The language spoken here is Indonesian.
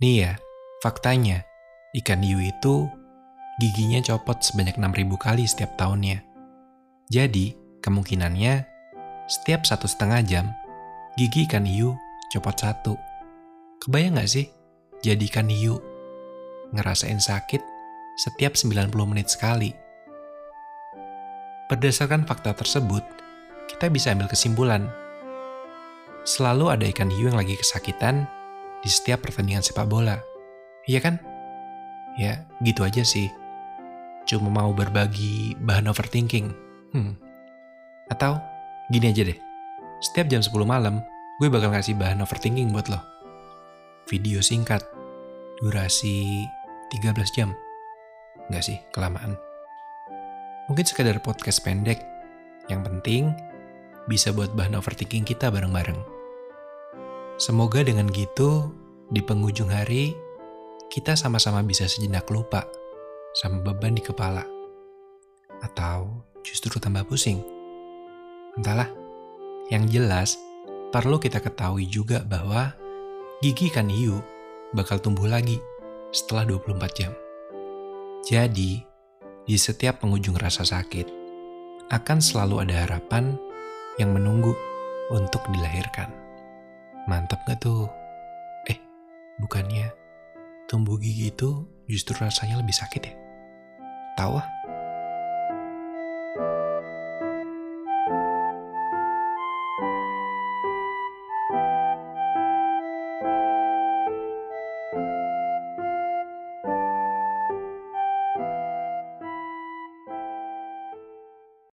Nih ya, faktanya, ikan hiu itu giginya copot sebanyak 6000 kali setiap tahunnya. Jadi, kemungkinannya setiap satu setengah jam, gigi ikan hiu copot satu. Kebayang gak sih jadi ikan hiu? Ngerasain sakit setiap 90 menit sekali. Berdasarkan fakta tersebut, kita bisa ambil kesimpulan. Selalu ada ikan hiu yang lagi kesakitan di setiap pertandingan sepak bola. Iya kan? Ya, gitu aja sih. Cuma mau berbagi bahan overthinking. Hmm. Atau gini aja deh. Setiap jam 10 malam, gue bakal ngasih bahan overthinking buat lo. Video singkat, durasi 13 jam. Enggak sih, kelamaan. Mungkin sekedar podcast pendek. Yang penting, bisa buat bahan overthinking kita bareng-bareng. Semoga dengan gitu, di penghujung hari, kita sama-sama bisa sejenak lupa sama beban di kepala. Atau justru tambah pusing. Entahlah, yang jelas perlu kita ketahui juga bahwa gigi ikan hiu bakal tumbuh lagi setelah 24 jam. Jadi, di setiap penghujung rasa sakit, akan selalu ada harapan yang menunggu untuk dilahirkan. Mantap gak tuh? Eh, bukannya tumbuh gigi itu justru rasanya lebih sakit ya? Tahu ah?